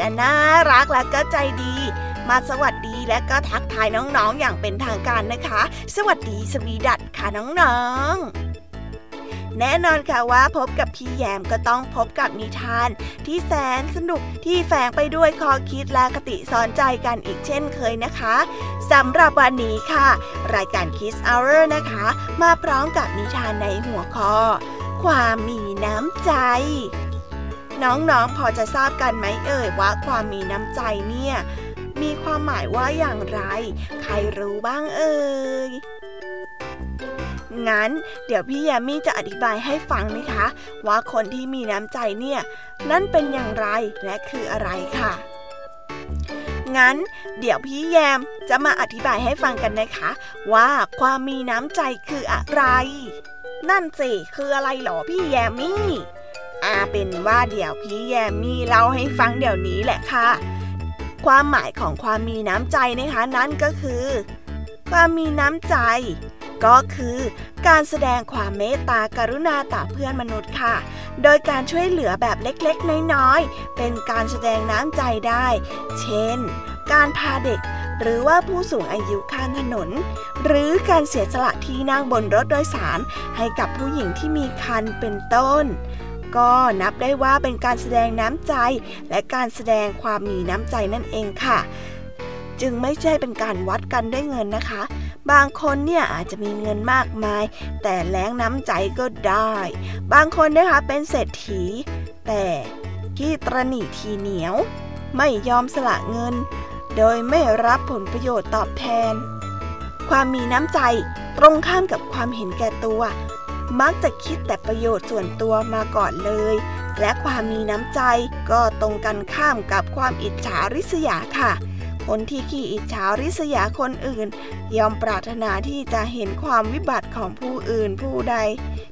จะน่ารักและก็ใจดี มาสวัสดีและก็ทักทายน้องๆ อย่างเป็นทางการนะคะ สวัสดีสวีดัตค่ะน้องๆแน่นอนค่ะว่าพบกับพี่แยมก็ต้องพบกับนิทาน ที่แสนสนุกที่แฝงไปด้วยคอคิดและคติสอนใจกันอีกเช่นเคยนะคะสำหรับวันนี้ค่ะ รายการ Kiss Hour นะคะ มาพร้อมกับนิทานในหัวข้อ ความมีน้ำใจ น้องๆ พอจะทราบกันไหมเอ่ยว่าความมีน้ำใจเนี่ย มีความหมายว่าอย่างไร ใครรู้บ้างเอ่ยงั้น เดี๋ยวพี่แยมมี่จะอธิบายให้ฟังนะคะ ว่าคนที่มีน้ำใจเนี่ย นั่นเป็นอย่างไรและคืออะไรค่ะ งั้น เดี๋ยวพี่แยมจะมาอธิบายให้ฟังกันนะคะ ว่าความมีน้ำใจคืออะไร นั่นสิคืออะไรหรอพี่แยมมี่ อาเป็นว่าเดี๋ยวพี่แยมมี่เล่าให้ฟังเดี๋ยวนี้แหละค่ะ ความหมายของความมีน้ำใจนะคะนั่นก็คือ ความมีน้ำใจ ก็คือการแสดงความเมตตากรุณาต่อเพื่อนมนุษย์ค่ะ โดยการช่วยเหลือแบบเล็กๆ น้อยๆ เป็นการแสดงน้ำใจได้ เช่น การพาเด็กหรือว่าผู้สูงอายุข้ามถนน หรือการเสียสละที่นั่งบนรถโดยสารให้กับผู้หญิงที่มีคันเป็นต้น ก็นับได้ว่าเป็นการแสดงน้ำใจ และการแสดงความมีน้ำใจนั่นเองค่ะ จึงไม่ใช่เป็นการวัดกันด้วยเงินนะคะ บางคนเนี่ยอาจจะมีเงินมากมาย แต่แรงน้ำใจก็ได้ บางคนนะคะเป็นเศรษฐี แต่ที่ตรณีทีเหนียว ไม่ยอมสละเงิน โดยไม่รับผลประโยชน์ตอบแทน ความมีน้ำใจตรงข้ามกับความเห็นแก่ตัว มักจะคิดแต่ประโยชน์ส่วนตัวมาก่อนเลย และความมีน้ำใจก็ตรงกันข้ามกับความอิจฉาริษยาค่ะ คนที่ขี้อิจฉาริษยาคนอื่น ยอมปรารถนาที่จะเห็นความวิบัติของผู้อื่นผู้ใด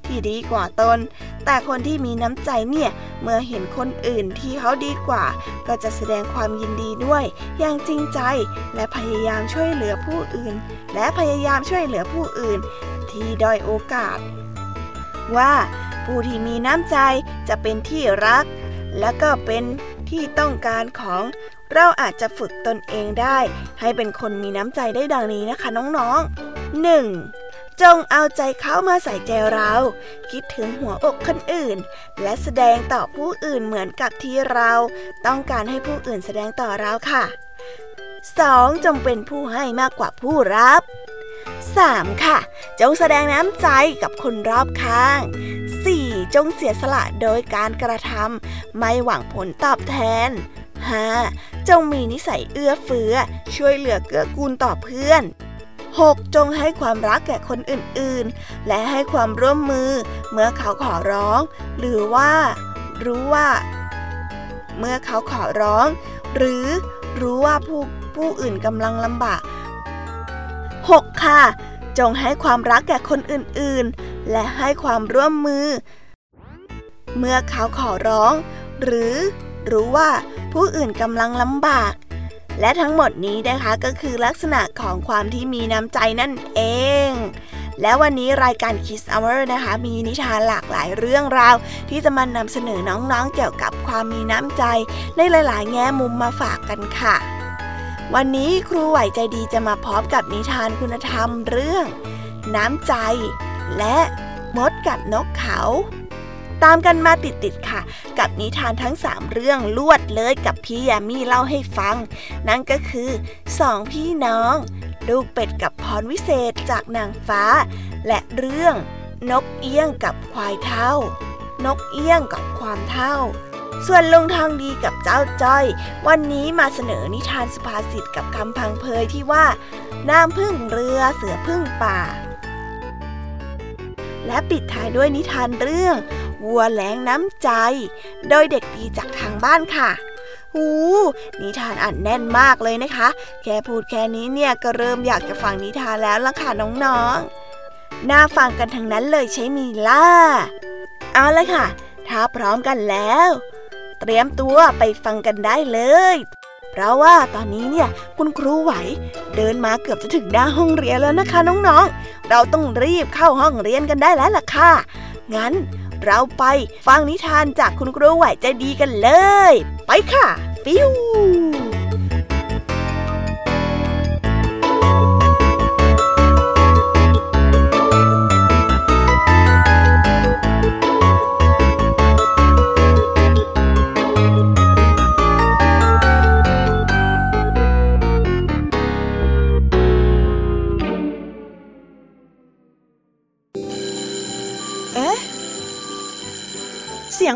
ที่ดีกว่าตน แต่คนที่มีน้ำใจเนี่ยเมื่อเห็นคนอื่นที่เขาดีกว่า ก็จะแสดงความยินดีด้วย อย่างจริงใจและพยายามช่วยเหลือผู้อื่น และพยายามช่วยเหลือผู้อื่น ที่ด้อยโอกาส ว่าผู้ที่มีน้ำใจจะเป็นที่รัก และก็เป็นที่ต้องการของเราอาจจะฝึกตนเองได้ ให้เป็นคนมีน้ำใจได้ดังนี้นะคะน้องๆ 1. จงเอาใจเขามาใส่ใจเรา คิดถึงหัวอกคนอื่น และแสดงต่อผู้อื่นเหมือนกับที่เรา ต้องการให้ผู้อื่นแสดงต่อเราค่ะ 2. จงเป็นผู้ให้มากกว่าผู้รับ 3. ค่ะ จงแสดงน้ำใจกับคนรอบข้าง 4. จงเสียสละโดยการกระทำไม่หวังผลตอบแทน 5. จงมีนิสัยเอื้อเฟื้อ ช่วยเหลือเกื้อกูลต่อเพื่อน 6. จงให้ความรักแก่คนอื่นๆ และให้ความร่วมมือ เมื่อเขาขอร้อง หรือว่า รู้ว่า เมื่อเขาขอร้อง หรือรู้ว่าผู้ผู้อื่นกำลังลำบาก 6. ค่ะ จงให้ความรักแก่คนอื่นๆ และให้ความร่วมมือ เมื่อเขาขอร้อง หรือรู้ว่าผู้อื่นกำลังลำบาก และทั้งหมดนี้นะคะก็คือลักษณะของความที่มีน้ำใจนั่นเอง และวันนี้รายการ Kiss Hour นะคะ มีนิทานหลากหลายเรื่องราว ที่จะมานำเสนอน้องๆเกี่ยวกับความมีน้ำใจ ในหลาย ๆ แง่มุมมาฝากกันค่ะ วันนี้ครูไหวใจดีจะมาพร้อมกับนิทานคุณธรรมเรื่อง น้ำใจ และมดกับนกเขา ตามกันมาติดๆค่ะ กับนิทานทั้งสามเรื่องลวดเลยกับพี่ยามีเล่าให้ฟัง นั่นก็คือสองพี่น้อง ลูกเป็ดกับพรวิเศษจากนางฟ้า และเรื่อง นกเอี้ยงกับควายเท่า นกเอี้ยงกับความเท่า ส่วนลุงทองดีกับเจ้าจ้อย วันนี้มาเสนอนิทานสุภาษิตกับคำพังเพยที่ว่า น้ำพึ่งเรือเสือพึ่งป่า และปิดท้ายด้วยนิทานเรื่อง วัวแหลงน้ำใจ โดยเด็กดีจากทางบ้านค่ะหูนิทานอ่านแน่นมากเลยนะคะ แค่พูดแค่นี้เนี่ยก็เริ่มอยากจะฟังนิทานแล้วล่ะค่ะน้องๆ น่าฟังกันทั้งนั้นเลยใช่มีล่ะเอาเลยค่ะ ถ้าพร้อมกันแล้ว เตรียมตัวไปฟังกันได้เลย เพราะว่าตอนนี้เนี่ยคุณครูไหวเดินมาเกือบจะถึงหน้าห้องเรียนแล้วนะคะน้องๆ เราต้องรีบเข้าห้องเรียนกันได้แล้วล่ะค่ะ งั้นเราไปฟังนิทานจากคุณครูไหวใจดีกันเลย ไปค่ะ ฟิว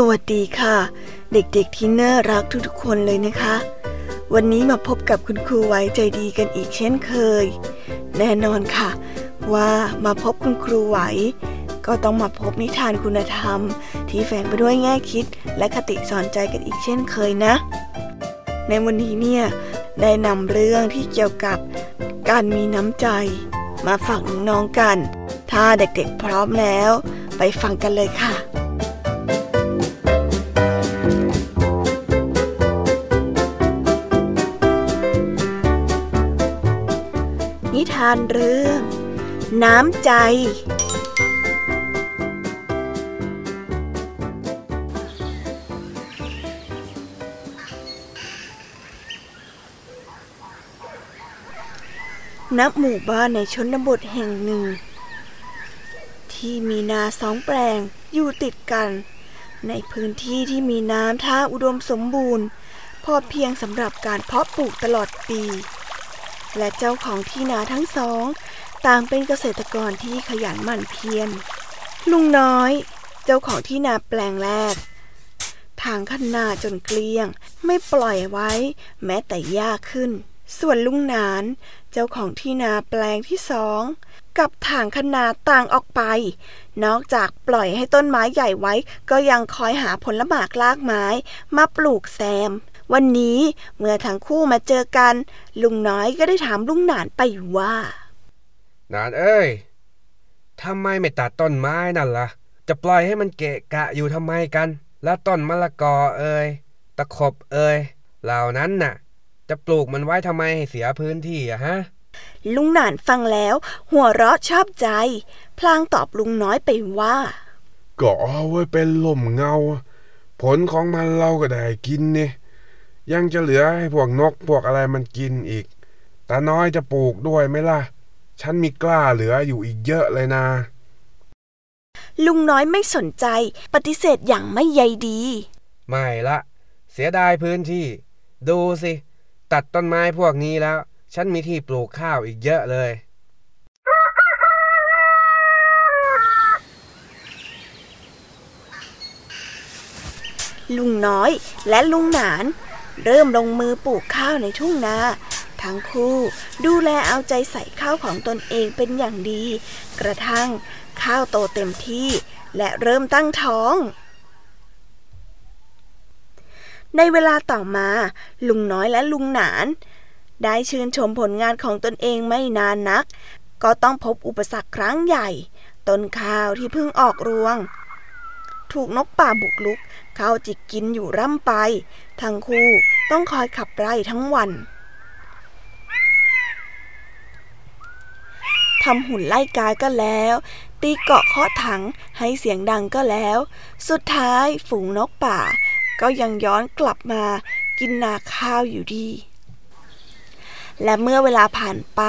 สวัสดีค่ะ เด็กๆที่น่ารักทุกๆคนเลยนะคะ วันนี้มาพบกับคุณครูไว้ใจดีกันอีกเช่นเคย แน่นอนค่ะ ว่ามาพบคุณครูไหว ก็ต้องมาพบนิทานคุณธรรม ที่แฝงไปด้วยแง่คิด และคติสอนใจกันอีกเช่นเคยนะ ในวันนี้เนี่ยได้นำเรื่องที่เกี่ยวกับการมีน้ำใจ มาฝากน้องๆกัน ถ้าเด็กๆพร้อมแล้ว ไปฟังกันเลยค่ะานเรื่อง น้ำใจนับหมู่บ้านในชนบทแห่งหนึ่ง ที่มีนาสองแปลงอยู่ติดกัน ในพื้นที่ที่มีน้ำท่าอุดมสมบูรณ์ พอเพียงสำหรับการเพาะปลูกตลอดปี และเจ้าของที่นาทั้งสอง ต่างเป็นเกษตรกรที่ขยันหมั่นเพียร ลุงน้อย เจ้าของที่นาแปลงแรก ทางคันนาจนเกลี้ยง ไม่ปล่อยไว้ แม้แต่ยากขึ้น ส่วนลุงนาน เจ้าของที่นาแปลงที่สองกับทางคนาต่างออกไป นอกจากปล่อยให้ต้นไม้ใหญ่ไว้ ก็ยังคอยหาผลหมากลากไม้ มาปลูกแซม วันนี้เมื่อทั้งคู่มาเจอกัน ลุงน้อยก็ได้ถามลุงหนานไปว่านานเอ้ยทำไมไม่ตัดต้นไม้นั่นละ่ะ จะปล่อยให้มันเกะกะอยู่ทำไมกัน แล้วต้นมะละกอเอ้ยตะขบเอ่ยเหล่านั้นน่ะ จะปลูกมันไว้ทำไมให้เสียพื้นที่อะฮะ ลุงหนานฟังแล้ว หัวเราะชอบใจ พลางตอบลุงน้อยไปว่า ก็เอาไว้เป็นลมเงา ผลของมันเราก็ได้กินนี่ยั งจะเหลือให้พวกนกพวกอะไรมันกินอีก ตาน้อยจะปลูกด้วยไหมล่ะ ฉันมีกล้าเหลืออยู่อีกเยอะเลยนะ ลุงน้อยไม่สนใจปฏิเสธอย่างไม่ใยดี ไม่ละ เสียดายพื้นที่ ดูสิ ตัดต้นไม้พวกนี้แล้ว ฉันมีที่ปลูกข้าวอีกเยอะเลยลุงน้อยและลุงหนาน เริ่มลงมือปลูกข้าวในทุ่งนาทั้งคู่ดูแลเอาใจใส่ข้าวของตนเองเป็นอย่างดี กระทั่งข้าวโตเต็มที่และเริ่มตั้งท้อง ในเวลาต่อมา ลุงน้อยและลุงหนาน ได้ชื่นชมผลงานของตนเองไม่นานนัก ก็ต้องพบอุปสรรคครั้งใหญ่ ต้นข้าวที่เพิ่งออกรวง ถูกนกป่าบุกลุก เข้าจิกกินอยู่ร่ำไป ทั้งคู่ต้องคอยขับไล่ทั้งวันทำหุ่นไล่กาก็แล้ว ตีเกาะเคาะถังให้เสียงดังก็แล้ว สุดท้ายฝูงนกป่า ก็ยังย้อนกลับมากินนาข้าวอยู่ดี และเมื่อเวลาผ่านไป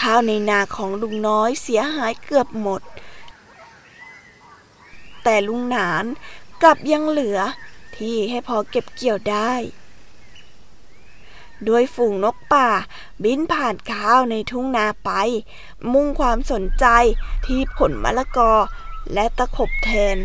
ข้าวในนาของลุงน้อยเสียหายเกือบหมด แต่ลุงหนานกลับยังเหลือที่ให้พอเก็บเกี่ยวได้ด้วยฝูงนกป่า บินผ่านข้าวในทุ่งนาไป มุ่งความสนใจที่ผลมะละกอและตะขบแทน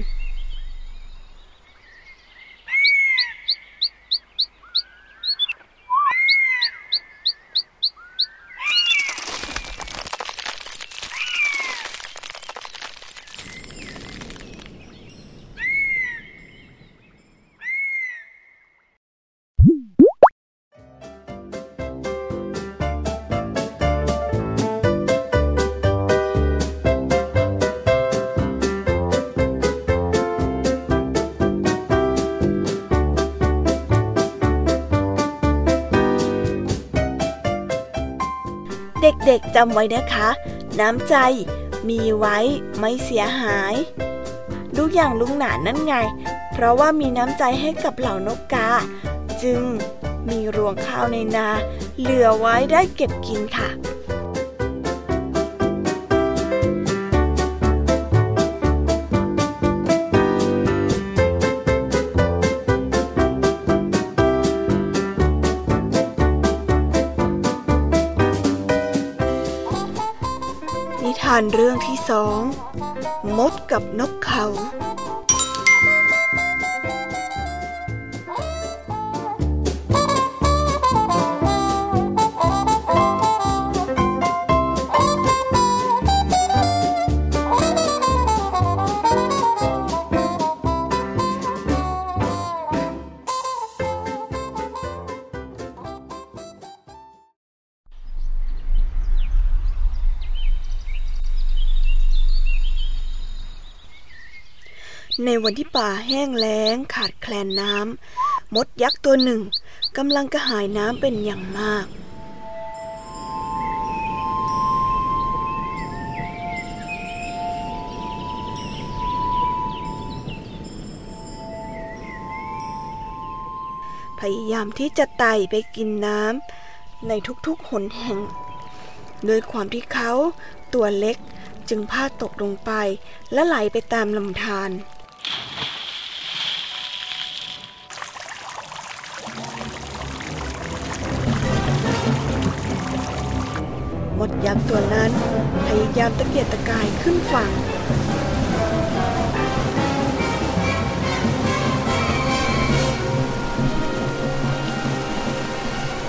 ด็กๆจำไว้นะคะ น้ำใจมีไว้ไม่เสียหายดูอย่างลุงหนานนั่นไง เพราะว่ามีน้ำใจให้กับเหล่านกกา จึงมีรวงข้าวในนา เหลือไว้ได้เก็บกินค่ะ ทานเรื่องที่สอง มดกับนกเขา วันที่ป่าแห้งแล้งขาดแคลนน้ำมดยักษ์ตัวหนึ่งกำลังกระหายน้ำเป็นอย่างมาก พยายามที่จะไต่ไปกินน้ำในทุกๆหนแห่ง โดยความที่เขาตัวเล็กจึงพลาดตกลงไปและไหลไปตามลำธาร มดยักษ์ตัวนั้นพยายามตะเกียกตะกายขึ้นฝั่ง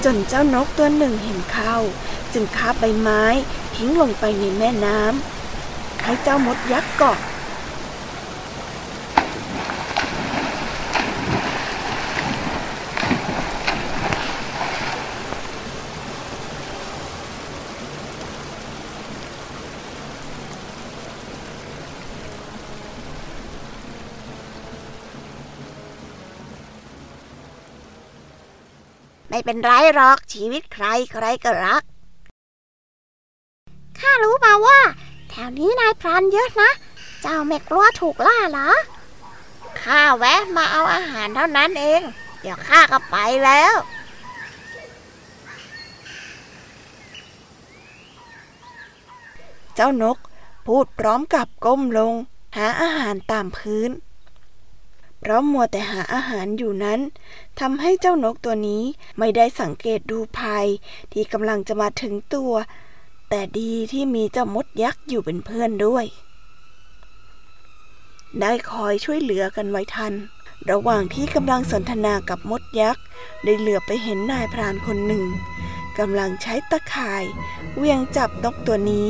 จนเจ้านกตัวหนึ่งเห็นเข้า จึงคาบใบไม้ทิ้งลงไปในแม่น้ำให้เจ้ามดยักษ์เกาะ เป็นไรหรอกชีวิตใครใครก็รัก ข้ารู้มาว่า แถวนี้นายพรานเยอะนะ เจ้าไม่กลัวถูกล่าเหรอ ข้าแวะมาเอาอาหารเท่านั้นเอง เดี๋ยวข้าก็ไปแล้วเจ้านกพูดพร้อมกับก้มลง หาอาหารตามพื้น เพราะมัวแต่หาอาหารอยู่นั้นทำให้เจ้านกตัวนี้ไม่ได้สังเกตดูภัย ที่กำลังจะมาถึงตัว แต่ดีที่มีเจ้ามดยักษ์อยู่เป็นเพื่อนด้วย ได้คอยช่วยเหลือกันไว้ทัน ระหว่างที่กำลังสนทนากับมดยักษ์ได้เหลือไปเห็นนายพรานคนหนึ่งกำลังใช้ตะข่ายเวียงจับนกตัวนี้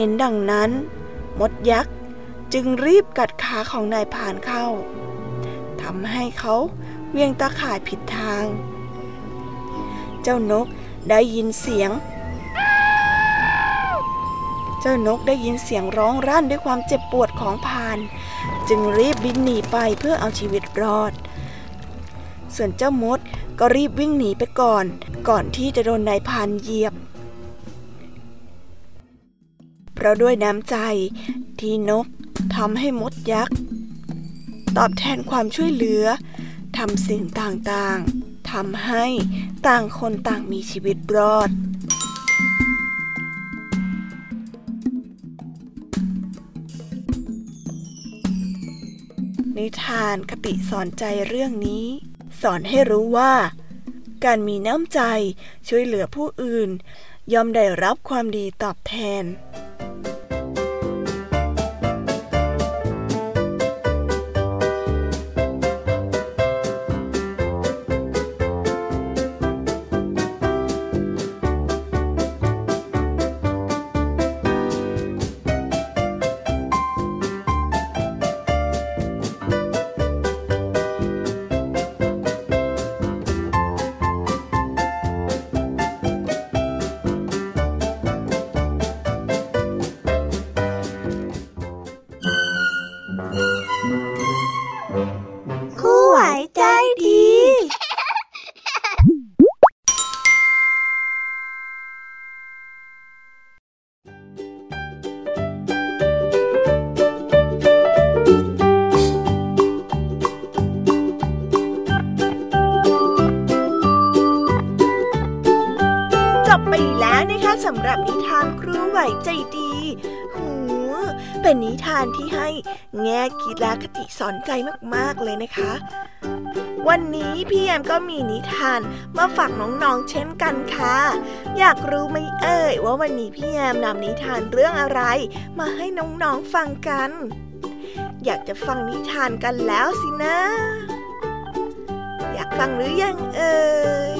เห็นดังนั้น มดยักษ์จึงรีบกัดขาของนายพานเข้าทำให้เขาเวียงตะข่ายผิดทาง เจ้านกได้ยินเสียง เจ้านกได้ยินเสียงร้องรั่นด้วยความเจ็บปวดของพาน จึงรีบบินหนีไปเพื่อเอาชีวิตรอด ส่วนเจ้ามดก็รีบวิ่งหนีไปก่อน ก่อนที่จะโดนนายพานเหยียบ เราะด้วยน้ำใจ ที่นกทำให้มดยักษ์ ตอบแทนความช่วยเหลือทำสิ่งต่างๆทำให้ต่างคนต่างมีชีวิตรอดนิทานคติสอนใจเรื่องนี้ สอนให้รู้ว่า การมีน้ำใจช่วยเหลือผู้อื่น ย่อมได้รับความดีตอบแทน สอนใจมากๆเลยนะคะ วันนี้พี่แยมก็มีนิทานมาฝากน้องๆเช่นกันค่ะ อยากรู้ไหมเอ่ยว่าวันนี้พี่แยมนำนิทานเรื่องอะไร มาให้น้องๆฟังกัน อยากจะฟังนิทานกันแล้วสินะ อยากฟังหรือยังเอ่ย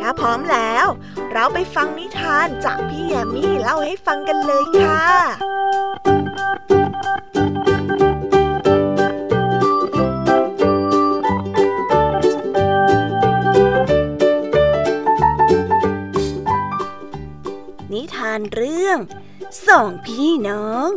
ถ้าพร้อมแล้ว เราไปฟังนิทานจากพี่แยมมี่เล่าให้ฟังกันเลยค่ะานเรื่องสองพี่น้อง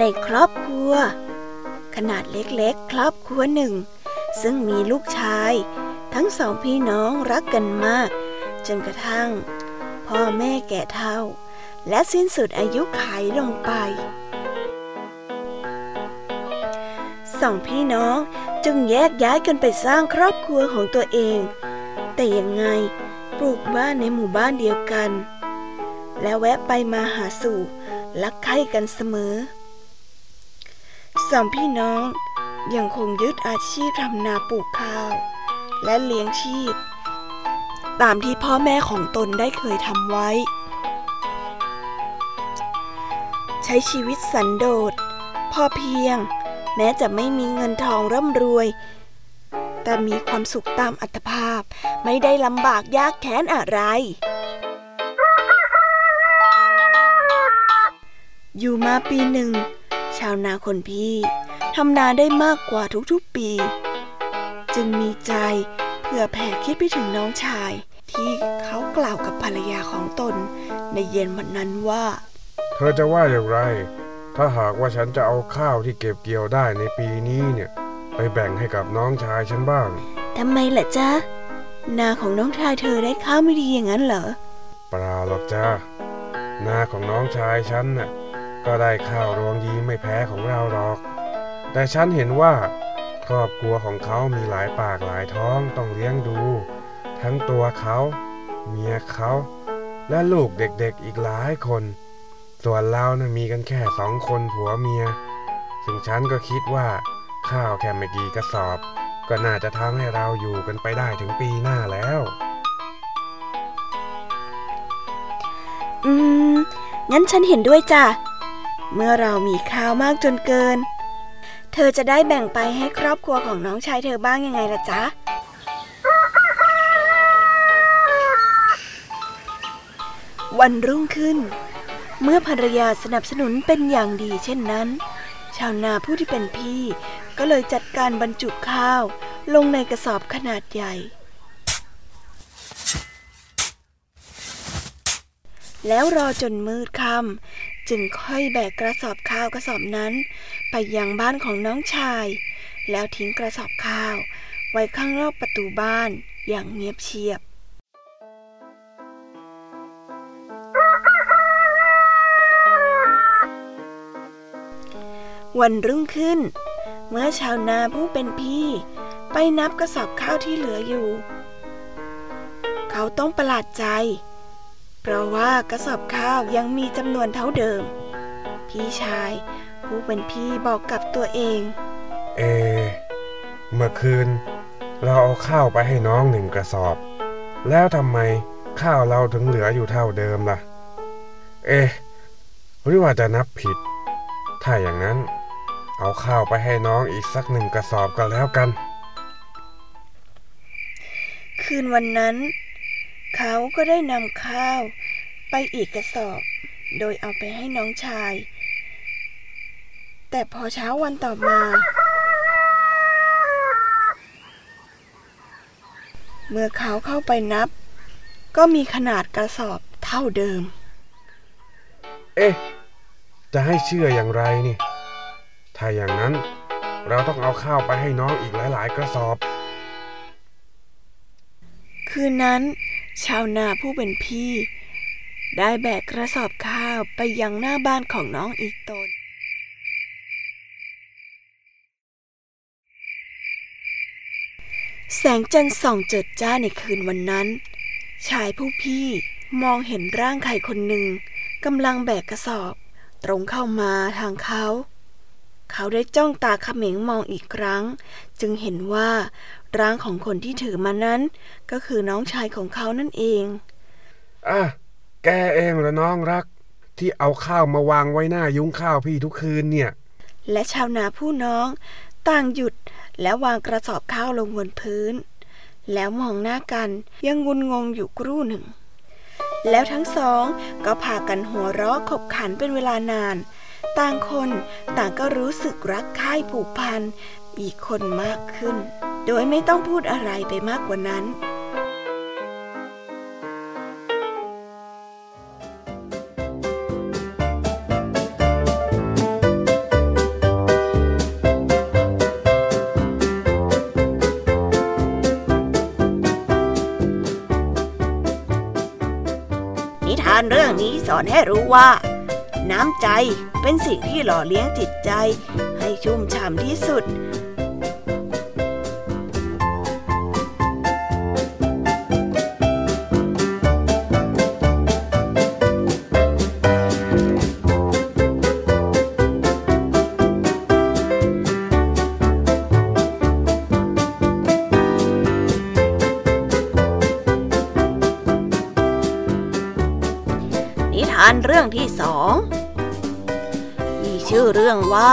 ในครอบครัว ขนาดเล็กๆ ครอบครัวหนึ่ง ซึ่งมีลูกชาย ทั้งสองพี่น้องรักกันมาก จนกระทั่ง พ่อแม่แก่เฒ่า และสิ้นสุดอายุขัยลงไป สองพี่น้องจึงแยกย้ายกันไปสร้างครอบครัวของตัวเอง แต่ยังไงปลูกบ้านในหมู่บ้านเดียวกัน และแวะไปมาหาสู่รักใคร่กันเสมอสองพี่น้อง ยังคงยึดอาชีพทำนาปลูกข้าว และเลี้ยงชีพ ตามที่พ่อแม่ของตนได้เคยทำไว้ ใช้ชีวิตสันโดษพอเพียง แม้จะไม่มีเงินทองร่ำรวย แต่มีความสุขตามอัตภาพไม่ได้ลำบากยากแค้นอะไรอยู่มาปีหนึ่ง ชาวนาคนพี่ ทำนาได้มากกว่าทุกๆปี จึงมีใจเพื่อแผ่คิดไปถึงน้องชาย ที่เขากล่าวกับภรรยาของตน ในเย็นวันนั้นว่า เธอจะว่าอย่างไร ถ้าหากว่าฉันจะเอาข้าวที่เก็บเกี่ยวได้ในปีนี้เนี่ย ไปแบ่งให้กับน้องชายฉันบ้างทำไมล่ะจ๊ะนาของน้องชายเธอได้ข้าวไม่ดีอย่างนั้นเหรอเปล่าหรอกจ้านาของน้องชายฉันน่ะก็ได้ข้าวรวงดีไม่แพ้ของเราหรอก แต่ฉันเห็นว่า ครอบครัวของเขามีหลายปากหลายท้องต้องเลี้ยงดู ทั้งตัวเขา เมียเขา และลูกเด็กๆอีกหลายคน ส่วนเรานะ่ะมีกันแค่สองคนผัวเมีย ซึ่งฉันก็คิดว่า ข้าวแค่ไม่กี่กระสอบ ก็น่าจะทำให้เราอยู่กันไปได้ถึงปีหน้าแล้ว อืมงั้นฉันเห็นด้วยจ้ะ เมื่อเรามีข้าวมากจนเกิน เธอจะได้แบ่งไปให้ครอบครัวของน้องชายเธอบ้างยังไงล่ะจ๊ะ วันรุ่งขึ้น เมื่อภรรยาสนับสนุนเป็นอย่างดีเช่นนั้น ชาวนาผู้ที่เป็นพี่ ก็เลยจัดการบรรจุข้าว ลงในกระสอบขนาดใหญ่ แล้วรอจนมืดค่ำจึงค่อยแบกกระสอบข้าวกระสอบนั้น ไปยังบ้านของน้องชาย แล้วทิ้งกระสอบข้าว ไว้ข้างนอกประตูบ้านอย่างเงียบเชียบวันรุ่งขึ้น เมื่อชาวนาผู้เป็นพี่ ไปนับกระสอบข้าวที่เหลืออยู่ เขาต้องประหลาดใจ เพราะว่ากระสอบข้าวยังมีจำนวนเท่าเดิม พี่ชาย ผู้เป็นพี่บอกกับตัวเอง เอ เมื่อคืน เราเอาข้าวไปให้น้องหนึ่งกระสอบ แล้วทำไมข้าวเราถึงเหลืออยู่เท่าเดิมล่ะ เอ๊ะหรือว่าจะนับผิด ถ้าอย่างนั้น เอาข้าวไปให้น้องอีกสักหนึ่งกระสอบก็แล้วกัน คืนวันนั้น เขาก็ได้นำข้าวไปอีกกระสอบ โดยเอาไปให้น้องชาย แต่พอเช้าวันต่อมา เมื่อเขาเข้าไปนับ ก็มีขนาดกระสอบเท่าเดิม เอ๊ะ จะให้เชื่ออย่างไรนี่ ถ้าอย่างนั้นเราต้องเอาข้าวไปให้น้องอีกหลาย ๆ กระสอบ คืนนั้น ชาวนาผู้เป็นพี่ ได้แบกกระสอบข้าวไปยังหน้าบ้านของน้องอีกตน แสงจันทร์ส่องเจิดจ้าในคืนวันนั้น ชายผู้พี่มองเห็นร่างใครคนหนึ่งกำลังแบกกระสอบ ตรงเข้ามาทางเขา เขาได้จ้องตาเขม็งมองอีกครั้ง จึงเห็นว่า ร่างของคนที่ถือมานั้น ก็คือน้องชายของเขานั่นเอง อะ แกเองเหรอน้องรัก ที่เอาข้าวมาวางไว้หน้ายุ้งข้าวพี่ทุกคืนเนี่ย และชาวนาผู้น้องต่างหยุดและวางกระสอบข้าวลงบนพื้น แล้วมองหน้ากันยังงุนงงอยู่ครู่หนึ่ง แล้วทั้งสองก็พากันหัวเราะขบขันเป็นเวลานาน ต่างคนต่างก็รู้สึกรักใคร่ผูกพัน อีกคนมากขึ้น โดยไม่ต้องพูดอะไรไปมากกว่านั้นนิทานเรื่องนี้สอนให้รู้ว่า น้ำใจเป็นสิ่งที่หล่อเลี้ยงจิตใจให้ชุ่มฉ่ำที่สุด อเรื่องว่า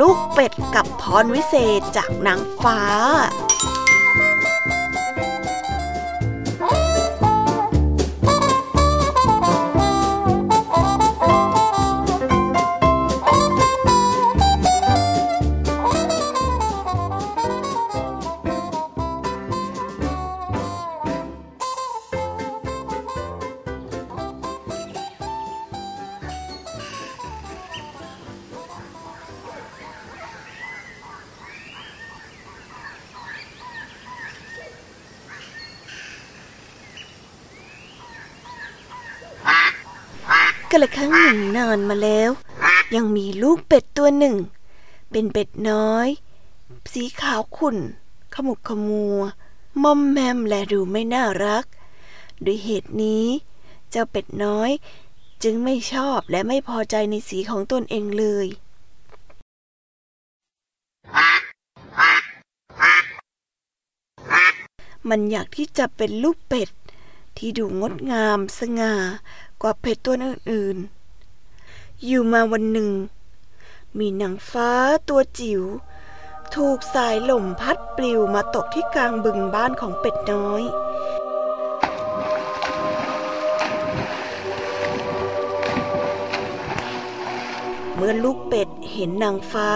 ลูกเป็ดกับพรวิเศษจากนางฟ้า หนึ่ง เป็นเป็ดน้อย สีขาวขุ่น ขมุกขมัวมอมแมมและดูไม่น่ารัก ด้วยเหตุนี้ เจ้าเป็ดน้อยจึงไม่ชอบและไม่พอใจในสีของตนเองเลย มันอยากที่จะเป็นลูกเป็ด ที่ดูงดงามสง่ากว่าเป็ดตัวอื่นๆ อยู่มาวันหนึ่ง มีนางฟ้าตัวจิ๋วถูกสายลมพัดปลิวมาตกที่กลางบึงบ้านของเป็ดน้อย เมื่อลูกเป็ดเห็นนางฟ้า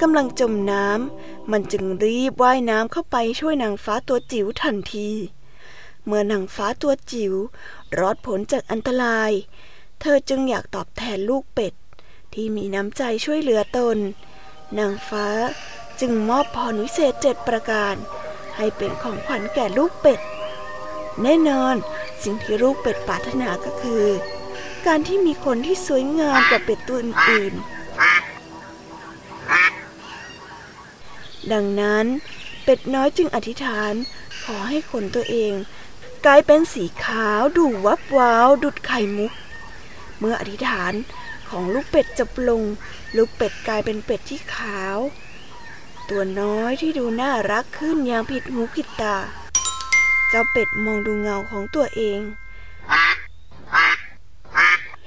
กำลังจมน้ำ มันจึงรีบว่ายน้ำเข้าไปช่วยนางฟ้าตัวจิ๋วทันที เมื่อนางฟ้าตัวจิ๋วรอดพ้นจากอันตราย เธอจึงอยากตอบแทนลูกเป็ด ที่มีน้ำใจช่วยเหลือตน นางฟ้าจึงมอบพรวิเศษเจ็ดประการ ให้เป็นของขวัญแก่ลูกเป็ด แน่นอนสิ่งที่ลูกเป็ดปรารถนาก็คือ การที่มีคนที่สวยงามกว่าเป็ดตัวอื่นๆ ดังนั้นเป็ดน้อยจึงอธิษฐานขอให้ขนตัวเอง กลายเป็นสีขาวดูวับว้าว ดุดไข่มุก เมื่ออธิษฐาน ของลูกเป็ดจบลง ลูกเป็ดกลายเป็นเป็ดที่ขาว ตัวน้อยที่ดูน่ารักขึ้นอย่างผิดหูผิดตา เจ้าเป็ดมองดูเงาของตัวเอง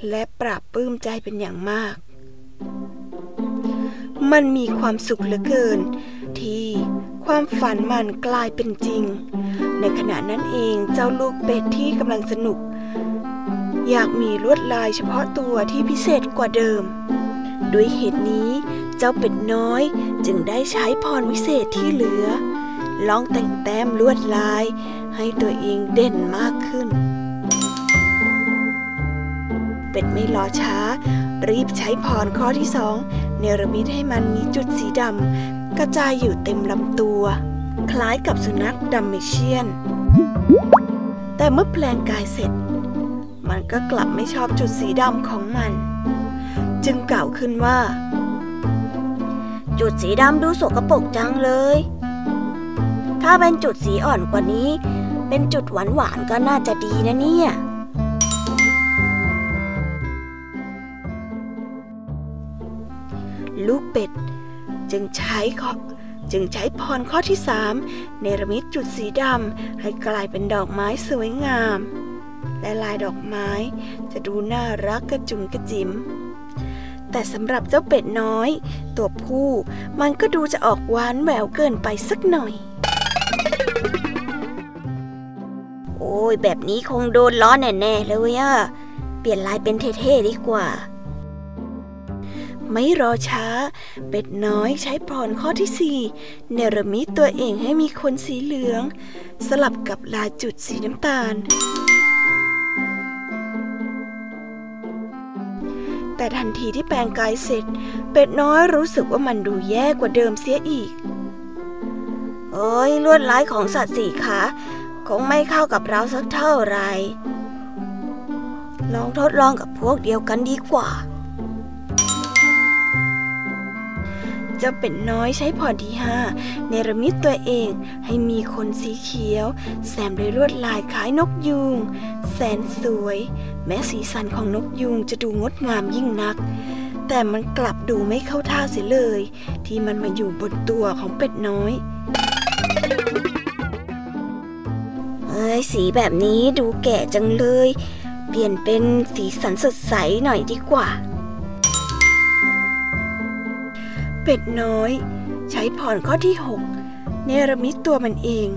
และปราบปลื้มใจเป็นอย่างมาก มันมีความสุขเหลือเกิน ที่ความฝันมันกลายเป็นจริง ในขณะนั้นเองเจ้าลูกเป็ดที่กำลังสนุก อยากมีลวดลายเฉพาะตัวที่พิเศษกว่าเดิม ด้วยเหตุนี้เจ้าเป็ดน้อยจึงได้ใช้พรวิเศษที่เหลือ ลองแต่งแต้มลวดลายให้ตัวเองเด่นมากขึ้น เป็ดไม่รอช้า รีบใช้พรข้อที่สองเนรมิตให้มันมีจุดสีดำกระจายอยู่เต็มลำตัว คล้ายกับสุนัขดัมเมเชียน แต่เมื่อแปลงกายเสร็จ มันก็กลับไม่ชอบจุดสีดำของมัน จึงกล่าวขึ้นว่า จุดสีดำดูสกปรกจังเลย ถ้าเป็นจุดสีอ่อนกว่านี้ เป็นจุดหวานหวานๆก็น่าจะดีนะเนี่ย ลูกเป็ด จึงใช้ขอจึงใช้พรข้อที่สามเนรมิตจุดสีดำให้กลายเป็นดอกไม้สวยงาม และลายดอกไม้จะดูน่ารักกระจุมกระจิม แต่สำหรับเจ้าเป็ดน้อย ตัวผู้มันก็ดูจะออกหวานแหววเกินไปสักหน่อย โอ้ยแบบนี้คงโดนล้อแน่ๆเลยอะเปลี่ยนลายเป็นเท่ๆดีกว่า ไม่รอช้า เป็ดน้อยใช้พรข้อที่สี่เนรมิตตัวเองให้มีขนสีเหลือง สลับกับลายจุดสีน้ำตาล แต่ทันทีที่แปลงกายเสร็จ เป็ดน้อยรู้สึกว่ามันดูแย่กว่าเดิมเสียอีก เอ้ยลวดลายของสัตว์สี่ขาคงไม่เข้ากับเราสักเท่าไหร่ลองทดลองกับพวกเดียวกันดีกว่า เจ้าเป็ดน้อยใช้พรที่ห้าเนรมิตตัวเองให้มีขนสีเขียว แซมด้วยลวดลายคล้ายนกยูง แสนสวย แม้สีสันของนกยูงจะดูงดงามยิ่งนัก แต่มันกลับดูไม่เข้าท่าเสียเลย ที่มันมาอยู่บนตัวของเป็ดน้อยเอ้ยสีแบบนี้ดูแก่จังเลย เปลี่ยนเป็นสีสันสดใสหน่อยดีกว่า เป็ดน้อย ใช้พรข้อที่หกเนรมิตตัวมันเอง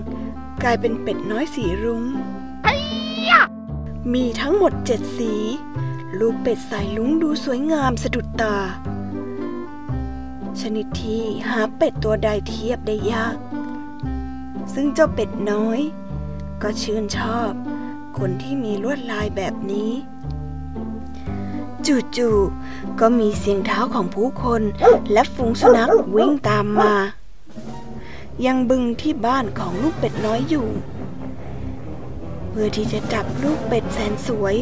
กลายเป็นเป็ดน้อยสีรุง้ง มีทั้งหมดเจ็ดสี ลูกเป็ดสายลุ้งดูสวยงามสะดุดตา ชนิดที่หาเป็ดตัวใดเทียบได้ยาก ซึ่งเจ้าเป็ดน้อย ก็ชื่นชอบ คนที่มีลวดลายแบบนี้ จู่ๆก็มีเสียงเท้าของผู้คนและฝูงสุนัขวิ่งตามมา ยังบึงที่บ้านของลูกเป็ดน้อยอยู่ เพื่อที่จะจับลูกเป็ดแสนสวย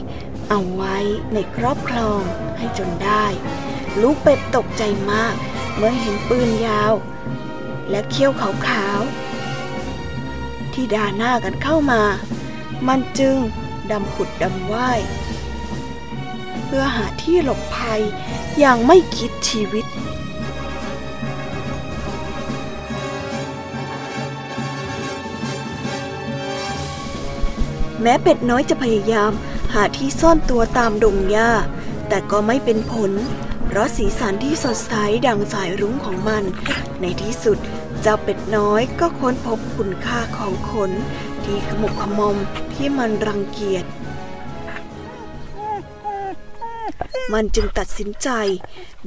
เอาไว้ในครอบครองให้จนได้ ลูกเป็ดตกใจมาก เมื่อเห็นปืนยาว และเขี้ยวขาวๆที่ด่าหน้ากันเข้ามา มันจึงดำขุดดำว่าย พื่อหาที่หลบภัยอย่างไม่คิดชีวิตแม้เป็ดน้อยจะพยายามหาที่ซ่อนตัวตามดงหญ้า แต่ก็ไม่เป็นผล เพราะสีสันที่สดใสดังสายรุ้งของมัน ในที่สุดเจ้าเป็ดน้อยก็ค้นพบคุณค่าของขนที่ขมุกขมอมที่มันรังเกียจ มันจึงตัดสินใจ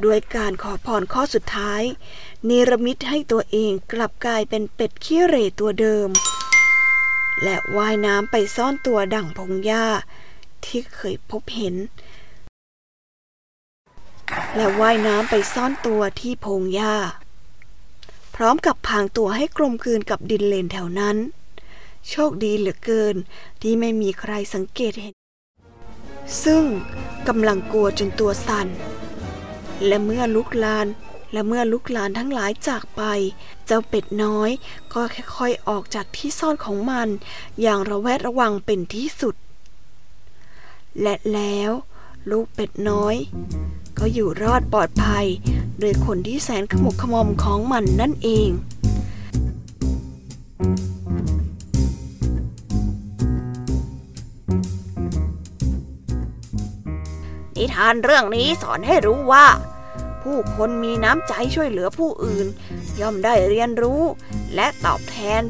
ด้วยการขอพรข้อสุดท้าย เนรมิตให้ตัวเองกลับกลายเป็นเป็ดขี้เร่ตัวเดิม และว่ายน้ำไปซ่อนตัวดั่งพงหญ้าที่เคยพบเห็น และว่ายน้ำไปซ่อนตัวที่พงหญ้า พร้อมกับพางตัวให้กลมกลืนกับดินเลนแถวนั้น โชคดีเหลือเกินที่ไม่มีใครสังเกตเห็น ซึ่ง กำลังกลัวจนตัวสั่น และเมื่อลุกลานและเมื่อลุกลานทั้งหลายจากไป เจ้าเป็ดน้อยก็ค่อยๆออกจากที่ซ่อนของมัน อย่างระแวดระวังเป็นที่สุด และแล้วลูกเป็ดน้อย ก็อยู่รอดปลอดภัย โดยคนที่แสนขมุกขมอมของมันนั่นเอง นิทานเรื่องนี้สอนให้รู้ว่า ผู้คนมีน้ำใจช่วยเหลือผู้อื่น ย่อมได้เรียนรู้และตอบแทน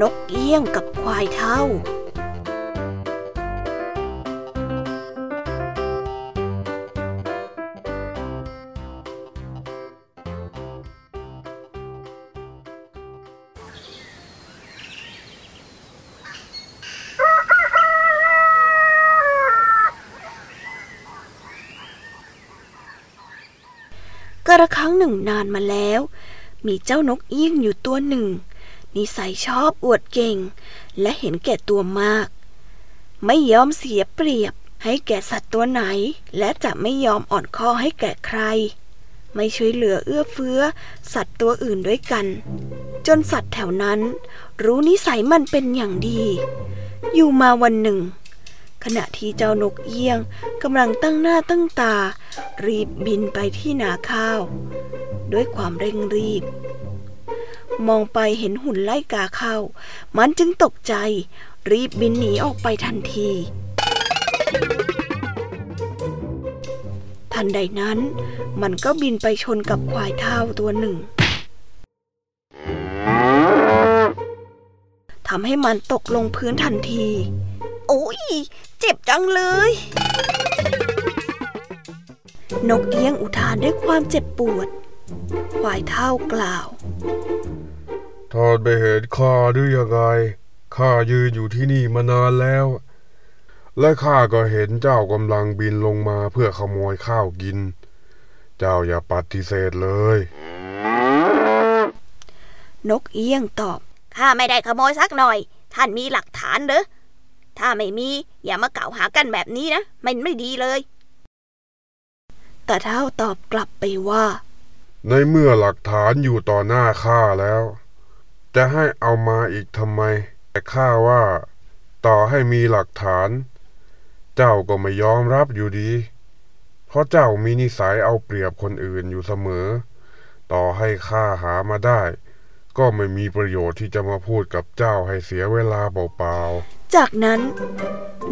นกเอี้ยงกับควายเท่ากระครั้งหนึ่งนานมาแล้ว มีเจ้านกเอี้ยงอยู่ตัวหนึ่ง นิสัยชอบอวดเก่ง และเห็นแก่ตัวมาก ไม่ยอมเสียเปรียบให้แก่สัตว์ตัวไหน และจะไม่ยอมอ่อนข้อให้แก่ใคร ไม่ช่วยเหลือเอื้อเฟื้อ สัตว์ตัวอื่นด้วยกัน จนสัตว์แถวนั้น รู้นิสัยมันเป็นอย่างดี อยู่มาวันหนึ่ง ขณะที่เจ้านกเอี้ยงกำลังตั้งหน้าตั้งตา รีบบินไปที่นาข้าว ด้วยความเร่งรีบ มองไปเห็นหุ่นไล่กาเข้า มันจึงตกใจ รีบบินหนีออกไปทันที ทันใดนั้น มันก็บินไปชนกับควายเท่าตัวหนึ่งทำให้มันตกลงพื้นทันที โอ้ย เจ็บจังเลย นกเอี้ยงอุทานด้วยความเจ็บปวดควายเท่ากล่าว ท่านไปเห็นข้าหรือยังไง ข้ายืนอยู่ที่นี่มานานแล้ว และข้าก็เห็นเจ้ากำลังบินลงมาเพื่อขโมยข้าวกิน เจ้าอย่าปฏิเสธเลย นกเอี้ยงตอบ ข้าไม่ได้ขโมยสักหน่อย ท่านมีหลักฐานเหรอถ้าไม่มีอย่ามากล่าวหากันแบบนี้นะ มันไม่ดีเลย แต่เท่าตอบกลับไปว่า ในเมื่อหลักฐานอยู่ต่อหน้าข้าแล้ว จะให้เอามาอีกทำไม แต่ข้าว่า ต่อให้มีหลักฐาน เจ้าก็ไม่ยอมรับอยู่ดี เพราะเจ้ามีนิสัยเอาเปรียบคนอื่นอยู่เสมอ ต่อให้ข้าหามาได้ ก็ไม่มีประโยชน์ที่จะมาพูดกับเจ้าให้เสียเวลาเปล่าๆ จากนั้น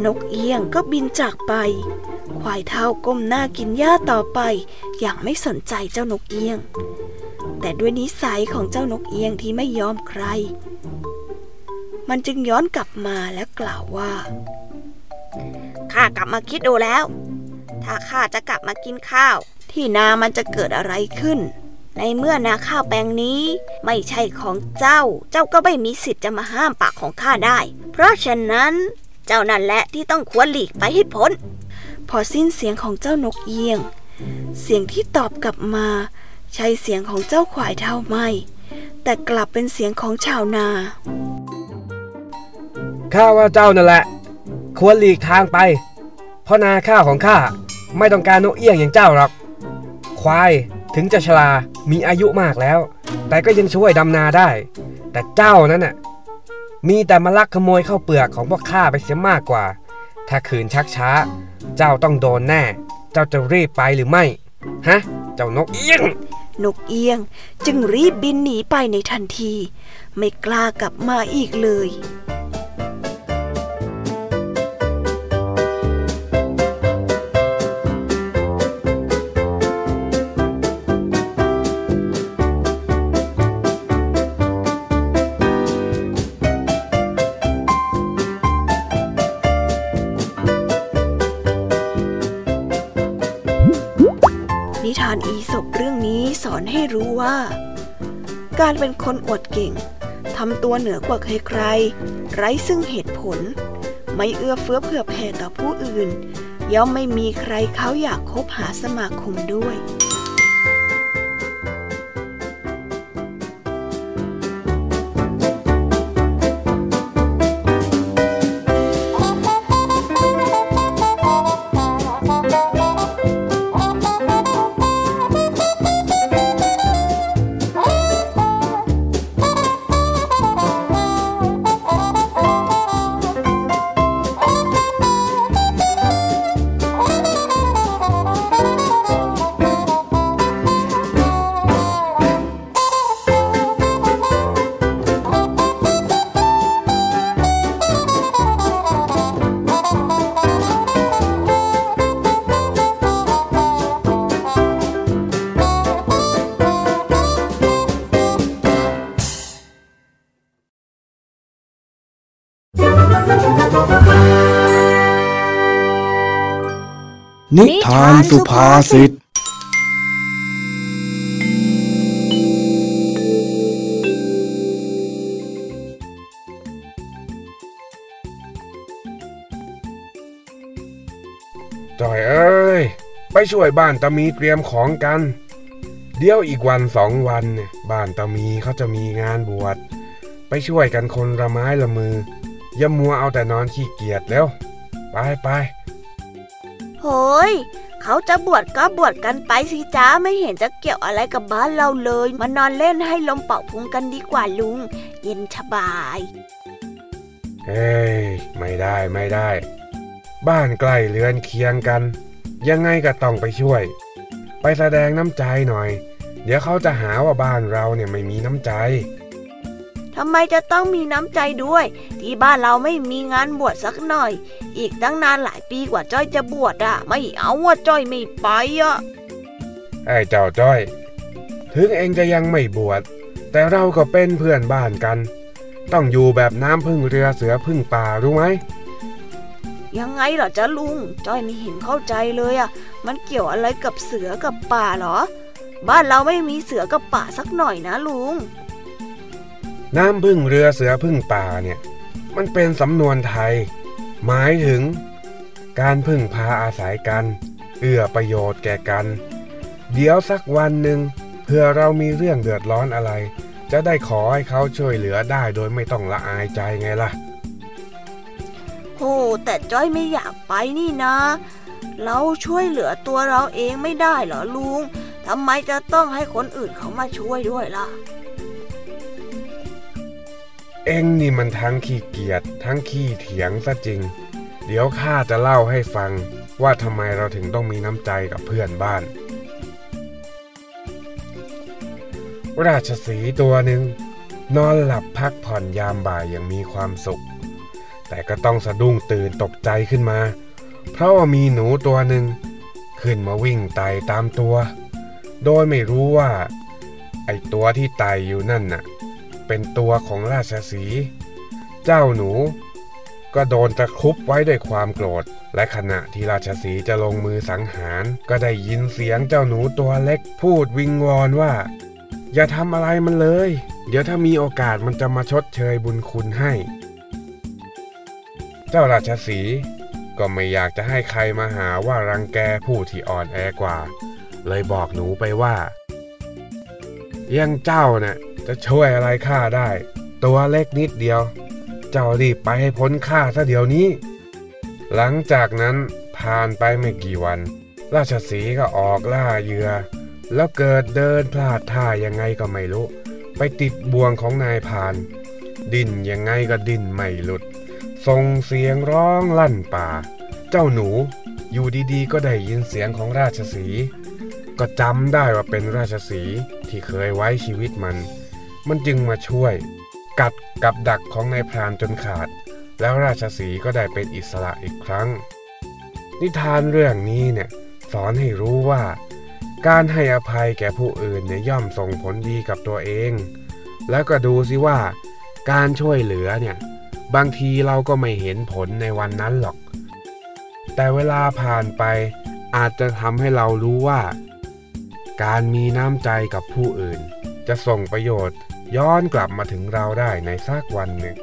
นกเอี้ยงก็บินจากไป ควายเท่าก้มหน้ากินหญ้าต่อไป อย่างไม่สนใจเจ้านกเอี้ยง แต่ด้วยนิสัยของเจ้านกเอี้ยงที่ไม่ยอมใคร มันจึงย้อนกลับมาและกล่าวว่าข้ากลับมาคิดดูแล้ว ถ้าข้าจะกลับมากินข้าว ที่นามันจะเกิดอะไรขึ้น ในเมื่อนาข้าวแปลงนี้ ไม่ใช่ของเจ้า เจ้าก็ไม่มีสิทธิ์จะมาห้ามปากของข้าได้ เพราะฉะนั้นเจ้านั่นแหละที่ต้องควรหลีกไปให้พ้น พอสิ้นเสียงของเจ้านกเอียง เสียงที่ตอบกลับมา ใช่เสียงของเจ้าขวายเท่าไม่ แต่กลับเป็นเสียงของชาวนา ข้าว่าเจ้านั่นแหละ ควรหลีกทางไป เพราะนาข้าวของข้าไม่ต้องการนกเอี้ยงอย่างเจ้าหรอก ควาย ถึงจะชรามีอายุมากแล้ว แต่ก็ยังช่วยดำนาได้ แต่เจ้านั้นน่ะมีแต่มาลักขโมยข้าวเปลือกของพวกข้าไปเสียมากกว่า ถ้าขืนชักช้า เจ้าต้องโดนแน่ เจ้าจะรีบไปหรือไม่ ฮะ เจ้านกเอี้ยง นกเอียงจึงรีบบินหนีไปในทันที ไม่กล้ากลับมาอีกเลย การเป็นคนอวดเก่งทำตัวเหนือกว่าใครๆ ไร้ซึ่งเหตุผล ไม่เอื้อเฟื้อเผื่อแผ่ต่อผู้อื่น ย่อมไม่มีใครเขาอยากคบหาสมาคมด้วย นิทานสุภาษิต จอยเอ้ย ไปช่วยบ้านตามีเตรียมของกัน เดี๋ยวอีกวันสองวันเนี่ยบ้านตามีเขาจะมีงานบวช ไปช่วยกันคนละไม้ละมือ อย่ามัวเอาแต่นอนขี้เกียจแล้ว ไปไป โหยเขาจะบวชก็บวชกันไปสิจ้าไม่เห็นจะเกี่ยวอะไรกับบ้านเราเลย มานอนเล่นให้ลมเป่าพุงกันดีกว่าลุง เย็นสบายเอ้ยไม่ได้ไม่ได้ บ้านใกล้เรือนเคียงกัน ยังไงก็ต้องไปช่วย ไปแสดงน้ำใจหน่อย เดี๋ยวเขาจะหาว่าบ้านเราเนี่ยไม่มีน้ำใจ ทำไมจะต้องมีน้ำใจด้วย ที่บ้านเราไม่มีงานบวชสักหน่อย อีกตั้งนานหลายปีกว่าจ้อยจะบวชอะไม่เอาว่าจ้อยไม่ไปอะไอ้เจ้าจ้อย ถึงเองจะยังไม่บวชแต่เราก็เป็นเพื่อนบ้านกัน ต้องอยู่แบบน้ำพึ่งเรือเสือพึ่งป่ารู้ไหมยังไงเหรอจ๊ะลุง จ้อยไม่เห็นเข้าใจเลยอะมันเกี่ยวอะไรกับเสือกับป่าเหรอ บ้านเราไม่มีเสือกับป่าสักหน่อยนะลุง น้ำพึ่งเรือเสือพึ่งป่าเนี่ยมันเป็นสำนวนไทย หมายถึง การพึ่งพาอาศัยกัน เอื้อประโยชน์แก่กัน เดี๋ยวสักวันหนึ่งเพื่อเรามีเรื่องเดือดร้อนอะไร จะได้ขอให้เขาช่วยเหลือได้โดยไม่ต้องละอายใจไงล่ะโหแต่จ้อยไม่อยากไปนี่นะ เราช่วยเหลือตัวเราเองไม่ได้เหรอลุงทำไมจะต้องให้คนอื่นเขามาช่วยด้วยล่ะ เอ็งนี่มันทั้งขี้เกียจทั้งขี้เถียงซะจริง เดี๋ยวข้าจะเล่าให้ฟังว่าทำไมเราถึงต้องมีน้ำใจกับเพื่อนบ้าน ราชสีตัวหนึ่งนอนหลับพักผ่อนยามบ่ายอย่างมีความสุข แต่ก็ต้องสะดุ้งตื่นตกใจขึ้นมา เพราะว่ามีหนูตัวหนึ่งขึ้นมาวิ่งไต่ตามตัว โดยไม่รู้ว่า ไอตัวที่ไต่อยู่นั่นน่ะ เป็นตัวของราชสี เจ้าหนูก็โดนตะครุบไว้ด้วยความโกรธ และขณะที่ราชสีจะลงมือสังหาร ก็ได้ยินเสียงเจ้าหนูตัวเล็กพูดวิงวอนว่า อย่าทำอะไรมันเลย เดี๋ยวถ้ามีโอกาสมันจะมาชดเชยบุญคุณให้ เจ้าราชสีก็ไม่อยากจะให้ใครมาหาว่ารังแกผู้ที่อ่อนแอกว่า เลยบอกหนูไปว่ายังเจ้าน่ะ จะช่วยอะไรข้าได้ ตัวเล็กนิดเดียว เจ้ารีบไปให้พ้นข้าซะเดี๋ยวนี้ หลังจากนั้นผ่านไปไม่กี่วัน ราชสีก็ออกล่าเหยื่อ แล้วเกิดเดินพลาดท่ายังไงก็ไม่รู้ ไปติดบ่วงของนายพาน ดิ้นยังไงก็ดิ้นไม่หลุดส่งเสียงร้องลั่นป่า เจ้าหนูอยู่ดีๆ ก็ได้ยินเสียงของราชสี ก็จำได้ว่าเป็นราชสีที่เคยไว้ชีวิตมัน มันจึงมาช่วย กัดกับดักของนายพรานจนขาด แล้วราชสีห์ก็ได้เป็นอิสระอีกครั้ง นิทานเรื่องนี้เนี่ยสอนให้รู้ว่า การให้อภัยแก่ผู้อื่นเนี่ยย่อมส่งผลดีกับตัวเอง แล้วก็ดูสิว่า การช่วยเหลือเนี่ยบางทีเราก็ไม่เห็นผลในวันนั้นหรอก แต่เวลาผ่านไปอาจจะทำให้เรารู้ว่า การมีน้ำใจกับผู้อื่น จะส่งประโยชน์ ย้อนกลับมาถึงเราได้ในสักวันหนึ่ง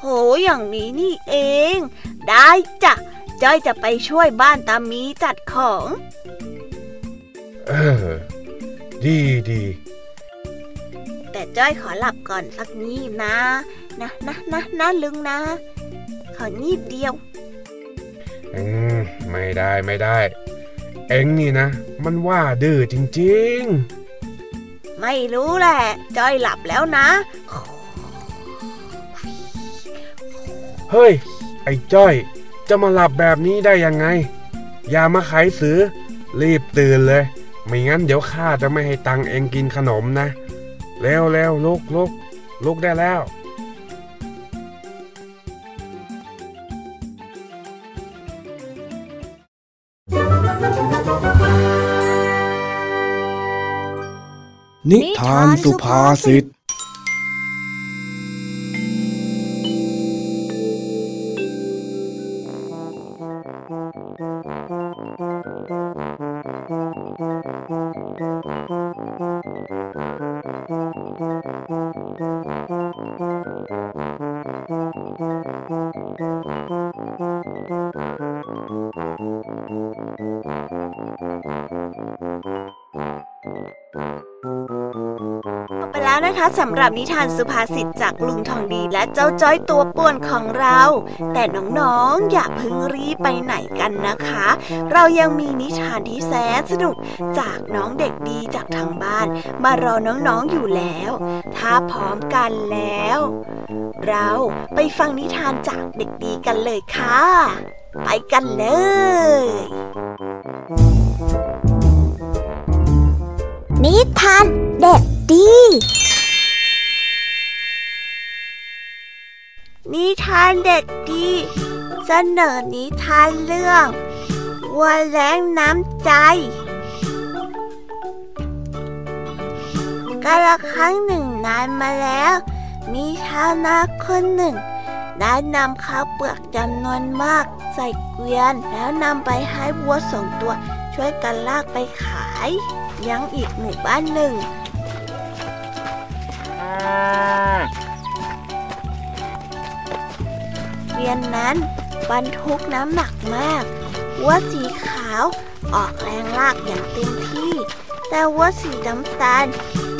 โห อย่างนี้นี่เอง ได้จ้ะ จ้อยจะไปช่วยบ้านตามีจัดของ เออ ดีดีแต่จ้อยขอหลับก่อนสักงีบนะ นะนะนะนะลึงนะ ของีบเดียว อืม ไม่ได้ไม่ได้ เอ็งนี่นะ มันว่าดื้อจริง ไม่รู้แหละ จอยหลับแล้วนะ เฮ้ย ไอ้จ้อย จะมาหลับแบบนี้ได้ยังไง อย่ามาไขสือ รีบตื่นเลย ไม่งั้นเดี๋ยวข้าจะไม่ให้ตังเองกินขนมนะ เร็วเร็วลุกลุกลุกได้แล้ว นิทานสุภาษิต แล้วนะคะสำหรับนิทานสุภาษิตจากลุงทองดีและเจ้าจ้อยตัวป่วนของเรา แต่น้องๆ อย่าเพิ่งรีบไปไหนกันนะคะ เรายังมีนิทานที่แสนสนุกจากน้องเด็กดีจากทางบ้าน มารอน้องๆอยู่แล้ว ถ้าพร้อมกันแล้ว เราไปฟังนิทานจากเด็กดีกันเลยค่ะ ไปกันเลยนิทานเด็กดี นิทานเด็กดี เสนอนิทานเรื่องวัวแรงน้ำใจกาละครั้งหนึ่งนานมาแล้ว มีชาวนาคนหนึ่ง ได้นำข้าวเปลือกจำนวนมาก ใส่เกวียน แล้วนำไปให้วัวสองตัว ช่วยกันลากไปขาย ยังอีกหมู่บ้านหนึ่ง เกวียนนั้นบรรทุกน้ำหนักมาก วัวสีขาวออกแรงลากอย่างเต็มที่ แต่วัวสีน้ำตาล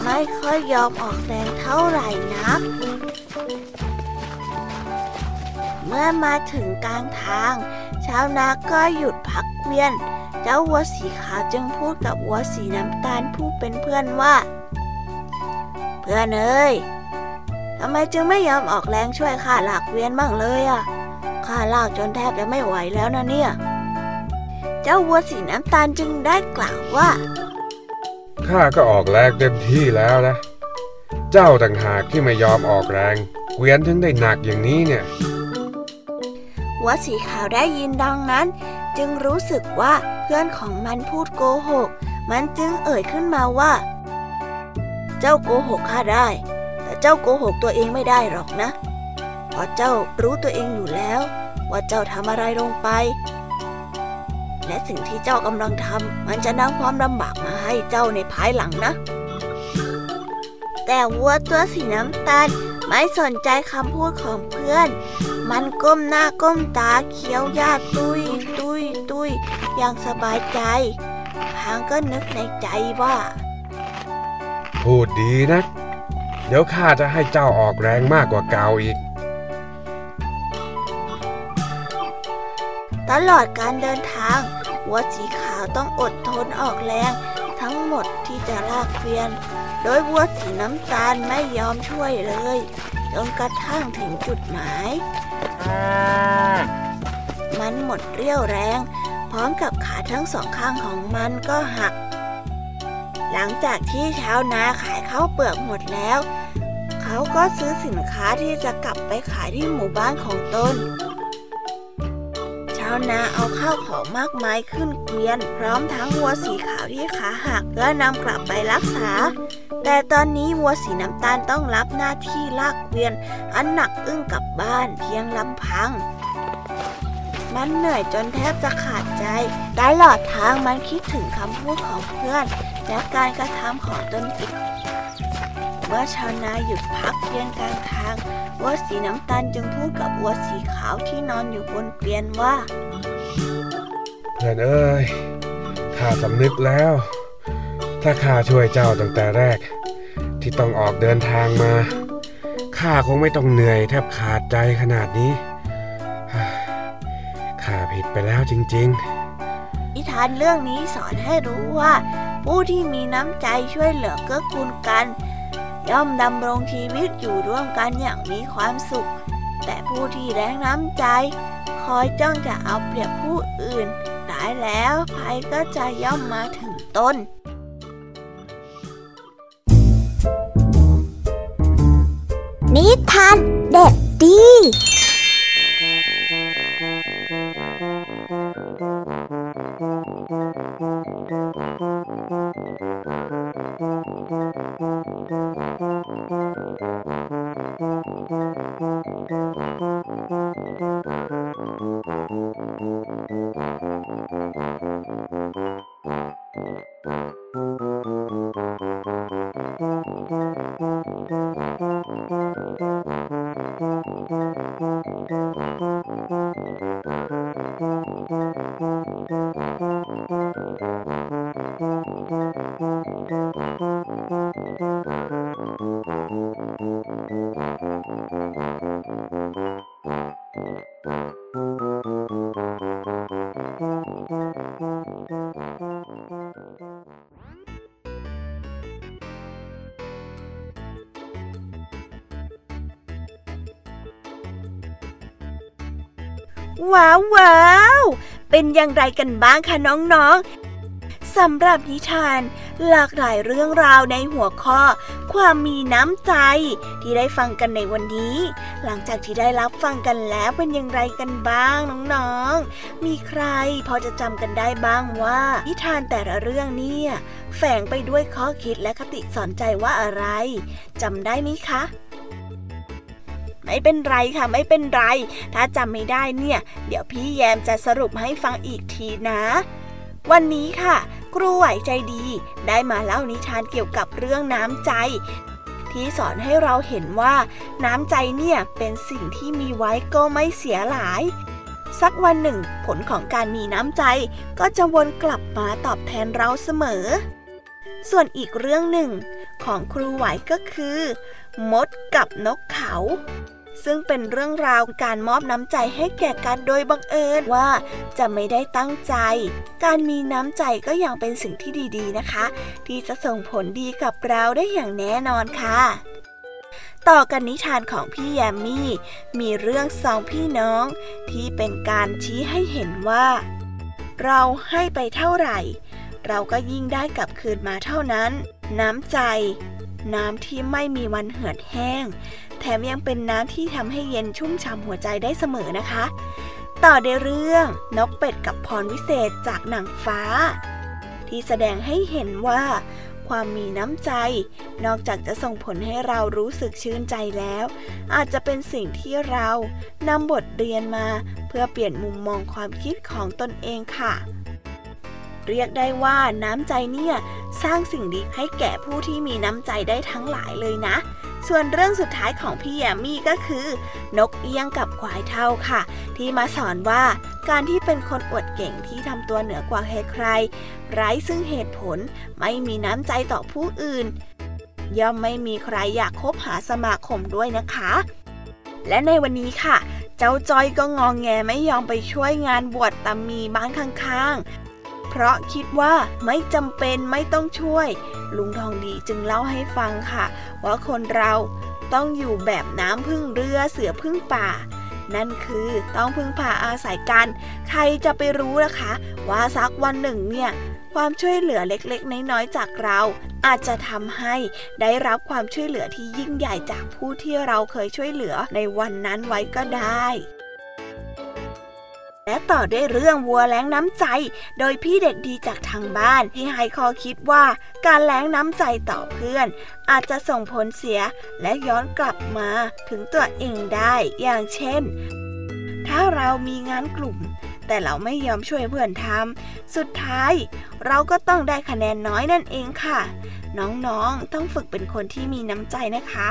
ไม่ค่อยยอมออกแรงเท่าไหร่นัก เมื่อมาถึงกลางทาง ชาวนาก็หยุดพักเกวียน เจ้าวัวสีขาวจึงพูดกับวัวสีน้ำตาลผู้เป็นเพื่อนว่า เพื่อนเอ้ย ทำไมจึงไม่ยอมออกแรงช่วยข้าลากเวียนบ้างเลยอะข้าลากจนแทบจะไม่ไหวแล้วนะเนี่ย เจ้าวัวสีน้ำตาลจึงได้กล่าวว่า ข้าก็ออกแรงเต็มที่แล้วนะ เจ้าต่างหากที่ไม่ยอมออกแรง เกวียนถึงได้หนักอย่างนี้เนี่ยวัวสีขาวได้ยินดังนั้น จึงรู้สึกว่าเพื่อนของมันพูดโกหก มันจึงเอ่ยขึ้นมาว่า เจ้าโกหกข้าได้แต่ เจ้าโกหกตัวเองไม่ได้หรอกนะเพราะเจ้ารู้ตัวเองอยู่แล้ว ว่าเจ้าทำอะไรลงไป และสิ่งที่เจ้ากำลังทำมันจะนำความลำบากมาให้เจ้าในภายหลังนะ แต่วัวตัวสีน้ำตาลไม่สนใจคำพูดของเพื่อน มันก้มหน้าก้มตาเคี้ยวหญ้าตุยตุยตุยอย่างสบายใจ พางก็นึกในใจว่า พูดดีนะ เดี๋ยวข้าจะให้เจ้าออกแรงมากกว่าเก่าอีก ตลอดการเดินทาง วัวสีขาวต้องอดทนออกแรงทั้งหมดที่จะลากเกวียน โดยวัวสีน้ำตาลไม่ยอมช่วยเลย จนกระทั่งถึงจุดหมาย มันหมดเรี่ยวแรง พร้อมกับขาทั้งสองข้างของมันก็หัก หลังจากที่ชาวนาขายข้าวเปลือกหมดแล้ว เขาก็ซื้อสินค้าที่จะกลับไปขายที่หมู่บ้านของตน ชาวนาเอาข้าวของมากมายขึ้นเกวียน พร้อมทั้งวัวสีขาวที่ขาหักเพื่อนำกลับไปรักษา แต่ตอนนี้วัวสีน้ำตาลต้องรับหน้าที่ลากเกวียน อันหนักอึ้งกลับบ้านเพียงลำพัง มันเหนื่อยจนแทบจะขาดใจ ตลอดทางมันคิดถึงคำพูดของเพื่อน และการกระทำของตนเองเมื่อชาวนาหยุดพักเพียงกลางทางวัวสีน้ำตาลจึงพูดกับวัวสีขาวที่นอนอยู่บนเกวียนว่าเพื่อนเอ้ยข้าสำนึกแล้ว ถ้าข้าช่วยเจ้าตั้งแต่แรก ที่ต้องออกเดินทางมาข้าคงไม่ต้องเหนื่อยแทบขาดใจขนาดนี้ ไปแล้วจริงนิทานเรื่องนี้สอนให้รู้ว่า ผู้ที่มีน้ำใจช่วยเหลือเกื้อกูลกัน ย่อมดำรงชีวิตอยู่ร่วมกันอย่างมีความสุข แต่ผู้ที่แรงน้ำใจ คอยจ้องจะเอาเปรียบผู้อื่นตายแล้วภัยก็จะย่อมมาถึงตนนิทานเด็กดี ว้าวว้าวเป็นอย่างไรกันบ้างคะน้องๆสำหรับนิทาน หลากหลายเรื่องราวในหัวข้อ ความมีน้ำใจ ที่ได้ฟังกันในวันนี้ หลังจากที่ได้รับฟังกันแล้วเป็นอย่างไรกันบ้างน้องๆ มีใครพอจะจำกันได้บ้างว่า นิทานแต่ละเรื่องเนี่ย แฝงไปด้วยข้อคิดและคติสอนใจว่าอะไรจำได้ไหมคะ ไม่เป็นไรค่ะไม่เป็นไร ถ้าจำไม่ได้เนี่ย เดี๋ยวพี่แยมจะสรุปให้ฟังอีกทีนะ วันนี้ค่ะ ครูไหวใจดี ได้มาเล่านิทานเกี่ยวกับเรื่องน้ำใจ ที่สอนให้เราเห็นว่า น้ำใจเนี่ยเป็นสิ่งที่มีไว้ก็ไม่เสียหลายสักวันหนึ่ง ผลของการมีน้ำใจ ก็จะวนกลับมาตอบแทนเราเสมอ ส่วนอีกเรื่องหนึ่ง ของครูไหวก็คือ มดกับนกเขา ซึ่งเป็นเรื่องราวการมอบน้ำใจให้แก่กันโดยบังเอิญว่าจะไม่ได้ตั้งใจ การมีน้ำใจก็ยังเป็นสิ่งที่ดีๆนะคะ ที่จะส่งผลดีกับเราได้อย่างแน่นอนค่ะต่อกันนิทานของพี่แยมมี่ มีเรื่องสองพี่น้อง ที่เป็นการชี้ให้เห็นว่า เราให้ไปเท่าไหร่ เราก็ยิ่งได้กลับคืนมาเท่านั้น น้ำใจ น้ำที่ไม่มีวันเหือดแห้ง แถมยังเป็นน้ำที่ทำให้เย็นชุ่มฉ่ำหัวใจได้เสมอนะคะ ต่อในเรื่องนกเป็ดกับพรวิเศษจากหนังฟ้า ที่แสดงให้เห็นว่า ความมีน้ำใจ นอกจากจะส่งผลให้เรารู้สึกชื่นใจแล้ว อาจจะเป็นสิ่งที่เรานำบทเรียนมา เพื่อเปลี่ยนมุมมองความคิดของตนเองค่ะ เรียกได้ว่าน้ำใจเนี่ยสร้างสิ่งดีให้แก่ผู้ที่มีน้ำใจได้ทั้งหลายเลยนะ ส่วนเรื่องสุดท้ายของพี่แยมมี่ก็คือ นกเอี้ยงกับควายเท่าค่ะ ที่มาสอนว่าการที่เป็นคนอวดเก่งที่ทำตัวเหนือกว่าใครๆไร้ซึ่งเหตุผลไม่มีน้ำใจต่อผู้อื่น ย่อมไม่มีใครอยากคบหาสมาคมด้วยนะคะ และในวันนี้ค่ะ เจ้าจอยก็งองแงไม่ยอมไปช่วยงานบวชตามีบ้านข้างๆ เพราะคิดว่าไม่จำเป็นไม่ต้องช่วย ลุงทองดีจึงเล่าให้ฟังค่ะ ว่าคนเราต้องอยู่แบบน้ำพึ่งเรือเสือพึ่งป่า นั่นคือต้องพึ่งพาอาศัยกัน ใครจะไปรู้นะคะ ว่าสักวันหนึ่งเนี่ยความช่วยเหลือเล็กๆ น้อยๆ จากเรา อาจจะทำให้ได้รับความช่วยเหลือที่ยิ่งใหญ่จากผู้ที่เราเคยช่วยเหลือในวันนั้นไว้ก็ได้ และต่อด้วยเรื่องวัวแล้งน้ำใจ โดยพี่เด็กดีจากทางบ้านที่ให้ข้อคิดว่าการแล้งน้ำใจต่อเพื่อน อาจจะส่งผลเสียและย้อนกลับมาถึงตัวเองได้อย่างเช่น ถ้าเรามีงานกลุ่ม แต่เราไม่ยอมช่วยเพื่อนทำสุดท้าย เราก็ต้องได้คะแนนน้อยนั่นเองค่ะ น้องๆต้องฝึกเป็นคนที่มีน้ำใจนะคะ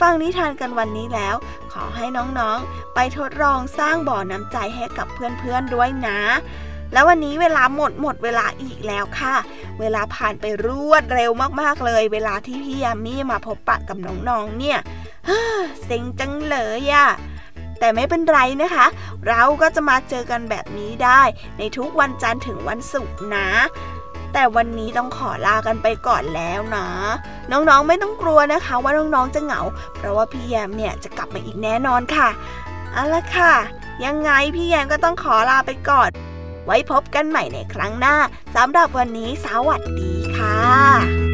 ฟังนิทานกันวันนี้แล้ว ขอให้น้องๆ ไปทดลองสร้างบ่อน้ำใจให้กับเพื่อนๆด้วยนะ แล้ววันนี้เวลาหมดหมดเวลาอีกแล้วค่ะ เวลาผ่านไปรวดเร็วมากๆเลย เวลาที่พี่ยามีมาพบปะกับน้องๆเนี่ยเซ็งจังเลยอะแต่ไม่เป็นไรนะคะ เราก็จะมาเจอกันแบบนี้ได้ ในทุกวันจันทร์ถึงวันศุกร์นะ แต่วันนี้ต้องขอลากันไปก่อนแล้วนะ น้องๆไม่ต้องกลัวนะคะ ว่าน้องๆจะเหงา เพราะว่าพี่แยมเนี่ยจะกลับมาอีกแน่นอนค่ะเอาละค่ะ ยังไงพี่แยมก็ต้องขอลาไปก่อน ไว้พบกันใหม่ในครั้งหน้าสำหรับวันนี้สวัสดีค่ะ